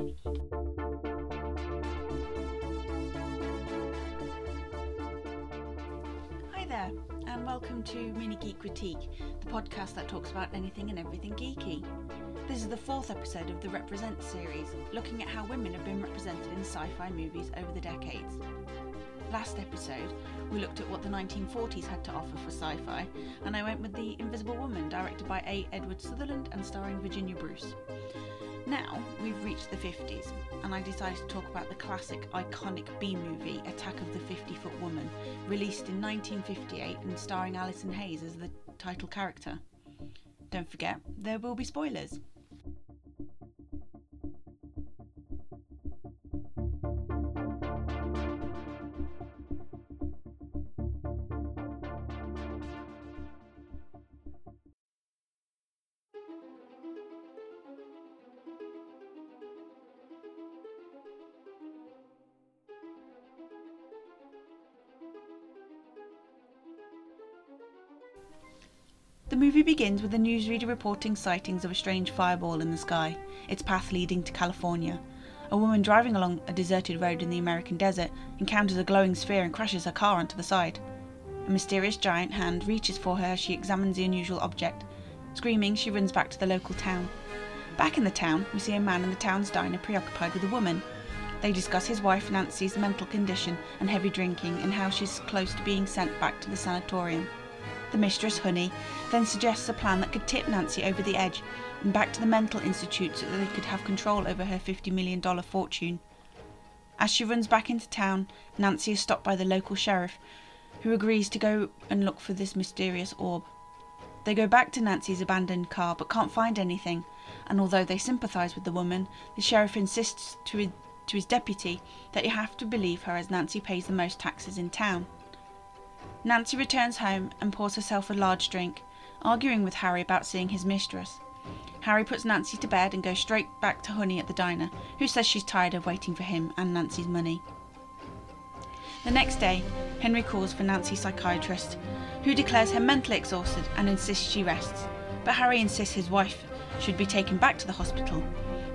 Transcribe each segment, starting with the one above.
Hi there, and welcome to Mini Geek Critique, the podcast that talks about anything and everything geeky. This is the fourth episode of the Represent series, looking at how women have been represented in sci fi movies over the decades. Last episode, we looked at what the 1940s had to offer for sci fi, and I went with The Invisible Woman, directed by A. Edward Sutherland and starring Virginia Bruce. Now, we've reached the 50s, and I decided to talk about the classic, iconic B movie Attack of the 50 Foot Woman, released in 1958 and starring Allison Hayes as the title character. Don't forget, there will be spoilers. The movie begins with a newsreader reporting sightings of a strange fireball in the sky, its path leading to California. A woman driving along a deserted road in the American desert encounters a glowing sphere and crashes her car onto the side. A mysterious giant hand reaches for her as she examines the unusual object. Screaming, she runs back to the local town. Back in the town, we see a man in the town's diner preoccupied with a woman. They discuss his wife Nancy's mental condition and heavy drinking and how she's close to being sent back to the sanatorium. The mistress, Honey, then suggests a plan that could tip Nancy over the edge and back to the mental institute so that they could have control over her $50 million fortune. As she runs back into town, Nancy is stopped by the local sheriff, who agrees to go and look for this mysterious orb. They go back to Nancy's abandoned car but can't find anything, and although they sympathise with the woman, the sheriff insists to, to his deputy that you have to believe her as Nancy pays the most taxes in town. Nancy returns home and pours herself a large drink, arguing with Harry about seeing his mistress. Harry puts Nancy to bed and goes straight back to Honey at the diner, who says she's tired of waiting for him and Nancy's money. The next day, Henry calls for Nancy's psychiatrist, who declares her mentally exhausted and insists she rests. But Harry insists his wife should be taken back to the hospital.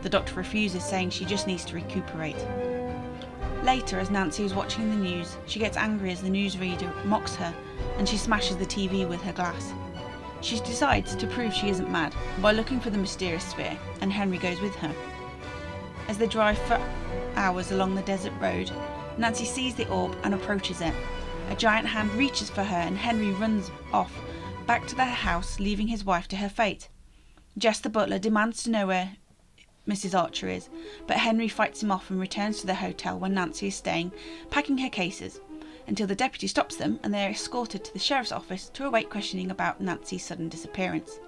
The doctor refuses, saying she just needs to recuperate. Later, as Nancy is watching the news, she gets angry as the newsreader mocks her and she smashes the TV with her glass. She decides to prove she isn't mad by looking for the mysterious sphere, and Henry goes with her. As they drive for hours along the desert road, Nancy sees the orb and approaches it. A giant hand reaches for her, and Henry runs off back to their house, leaving his wife to her fate. Jess the butler demands to know where Mrs. Archer is, but Henry fights him off and returns to the hotel where Nancy is staying, packing her cases, until the deputy stops them and they are escorted to the sheriff's office to await questioning about Nancy's sudden disappearance.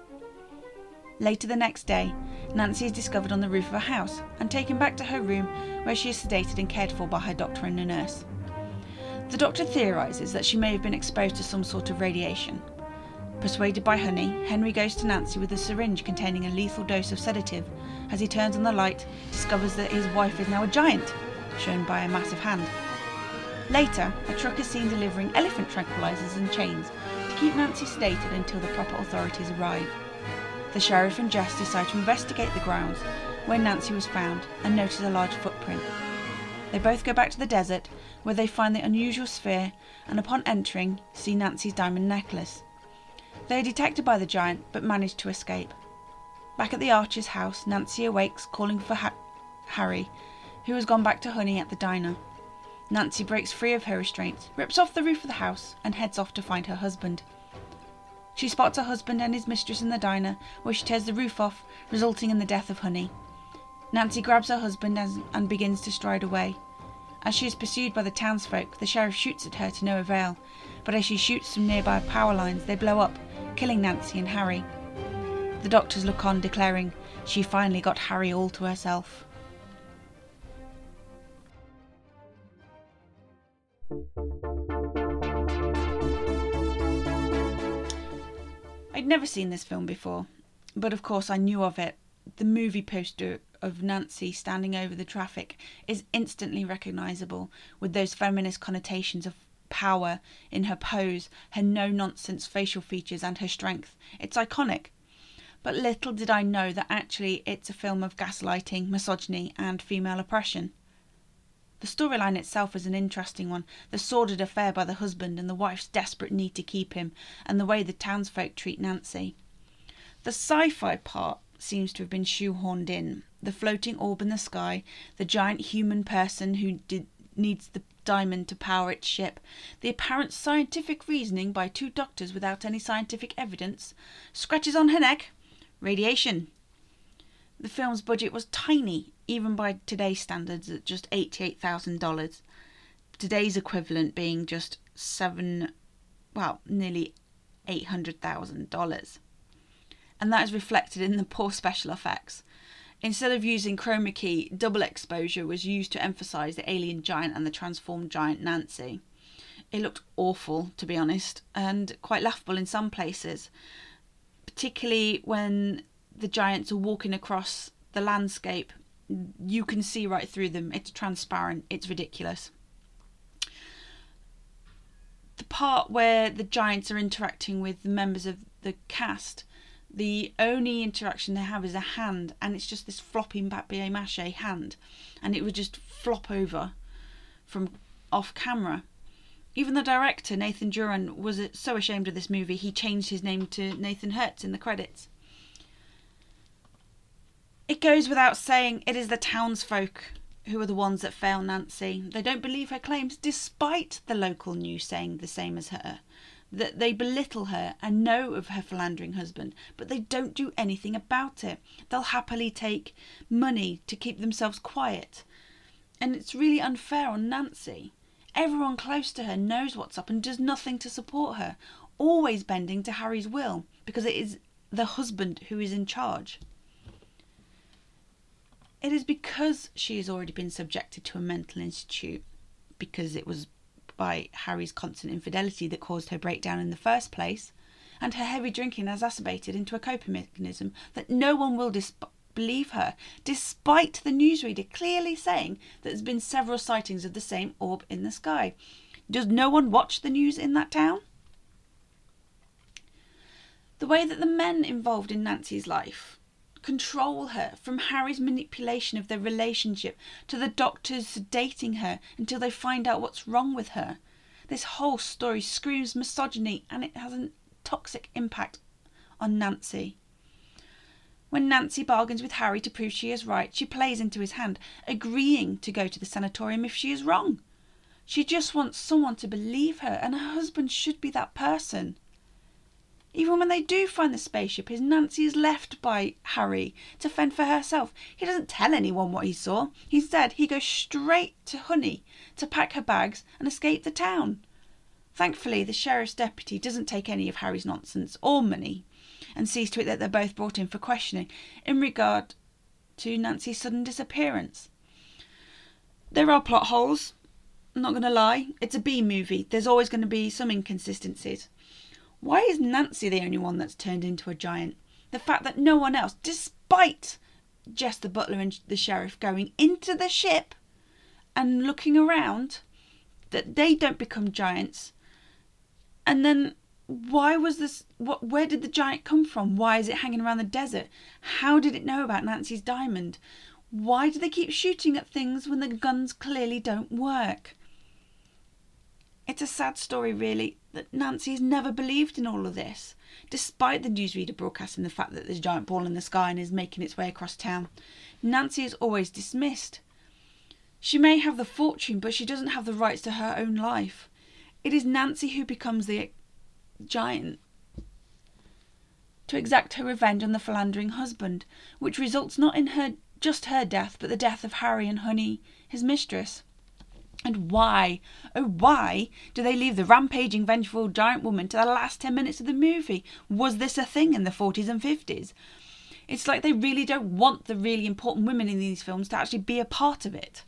Later the next day, Nancy is discovered on the roof of a house and taken back to her room where she is sedated and cared for by her doctor and a nurse. The doctor theorises that she may have been exposed to some sort of radiation. Persuaded by Honey, Henry goes to Nancy with a syringe containing a lethal dose of sedative. As he turns on the light, discovers that his wife is now a giant, shown by a massive hand. Later, a truck is seen delivering elephant tranquilizers and chains to keep Nancy sedated until the proper authorities arrive. The sheriff and Jess decide to investigate the grounds where Nancy was found and notice a large footprint. They both go back to the desert where they find the unusual sphere and upon entering see Nancy's diamond necklace. They are detected by the giant but manage to escape. Back at the Archer's house, Nancy awakes calling for ha- Harry, who has gone back to Honey at the diner. Nancy breaks free of her restraints, rips off the roof of the house, and heads off to find her husband. She spots her husband and his mistress in the diner, where she tears the roof off, resulting in the death of Honey. Nancy grabs her husband as, and begins to stride away. As she is pursued by the townsfolk, the sheriff shoots at her to no avail, but as she shoots some nearby power lines, they blow up, killing Nancy and Harry. The doctors look on, declaring she finally got Harry all to herself. I'd never seen this film before, but of course I knew of it. The movie poster of Nancy standing over the traffic is instantly recognisable with those feminist connotations of power in her pose, her no nonsense facial features, and her strength. It's iconic. but little did I know that actually it's a film of gaslighting, misogyny, and female oppression. The storyline itself is an interesting one the sordid affair by the husband and the wife's desperate need to keep him, and the way the townsfolk treat Nancy. The sci fi part seems to have been shoehorned in the floating orb in the sky, the giant human person who did, needs the diamond to power its ship, the apparent scientific reasoning by two doctors without any scientific evidence, scratches on her neck, radiation. The film's budget was tiny, even by today's standards, at just $88,000. Today's equivalent being just seven, well, nearly $800,000. And that is reflected in the poor special effects. Instead of using chroma key, double exposure was used to emphasize the alien giant and the transformed giant Nancy. It looked awful, to be honest, and quite laughable in some places, particularly when the giants are walking across the landscape. You can see right through them. It's transparent. It's ridiculous. The part where the giants are interacting with the members of the cast the only interaction they have is a hand, and it's just this flopping papier mache hand, and it would just flop over from off camera. Even the director, Nathan Juran, was so ashamed of this movie he changed his name to Nathan Hertz in the credits. It goes without saying it is the townsfolk who are the ones that fail Nancy. They don't believe her claims, despite the local news saying the same as her that they belittle her and know of her philandering husband, but they don't do anything about it. They'll happily take money to keep themselves quiet. And it's really unfair on Nancy. Everyone close to her knows what's up and does nothing to support her, always bending to Harry's will because it is the husband who is in charge. It is because she has already been subjected to a mental institute, because it was by Harry's constant infidelity that caused her breakdown in the first place, and her heavy drinking exacerbated into a coping mechanism that no one will dis- believe her, despite the newsreader clearly saying that there's been several sightings of the same orb in the sky. Does no one watch the news in that town? The way that the men involved in Nancy's life control her, from Harry's manipulation of their relationship to the doctors sedating her until they find out what's wrong with her. This whole story screams misogyny and it has a toxic impact on Nancy. When Nancy bargains with Harry to prove she is right, she plays into his hand, agreeing to go to the sanatorium if she is wrong. She just wants someone to believe her, and her husband should be that person. Even when they do find the spaceship, his Nancy is left by Harry to fend for herself. He doesn't tell anyone what he saw. Instead, he goes straight to Honey to pack her bags and escape the town. Thankfully, the sheriff's deputy doesn't take any of Harry's nonsense or money and sees to it that they're both brought in for questioning in regard to Nancy's sudden disappearance. There are plot holes, I'm not going to lie. It's a B movie. There's always going to be some inconsistencies. Why is Nancy the only one that's turned into a giant? The fact that no one else, despite Jess the butler and the sheriff going into the ship and looking around, that they don't become giants. And then why was this what where did the giant come from? Why is it hanging around the desert? How did it know about Nancy's diamond? Why do they keep shooting at things when the guns clearly don't work? It's a sad story, really, that Nancy has never believed in all of this, despite the newsreader broadcasting the fact that there's a giant ball in the sky and is making its way across town. Nancy is always dismissed. She may have the fortune, but she doesn't have the rights to her own life. It is Nancy who becomes the giant to exact her revenge on the philandering husband, which results not in her just her death, but the death of Harry and Honey, his mistress. And why, oh why, do they leave the rampaging, vengeful giant woman to the last 10 minutes of the movie? Was this a thing in the 40s and 50s? It's like they really don't want the really important women in these films to actually be a part of it.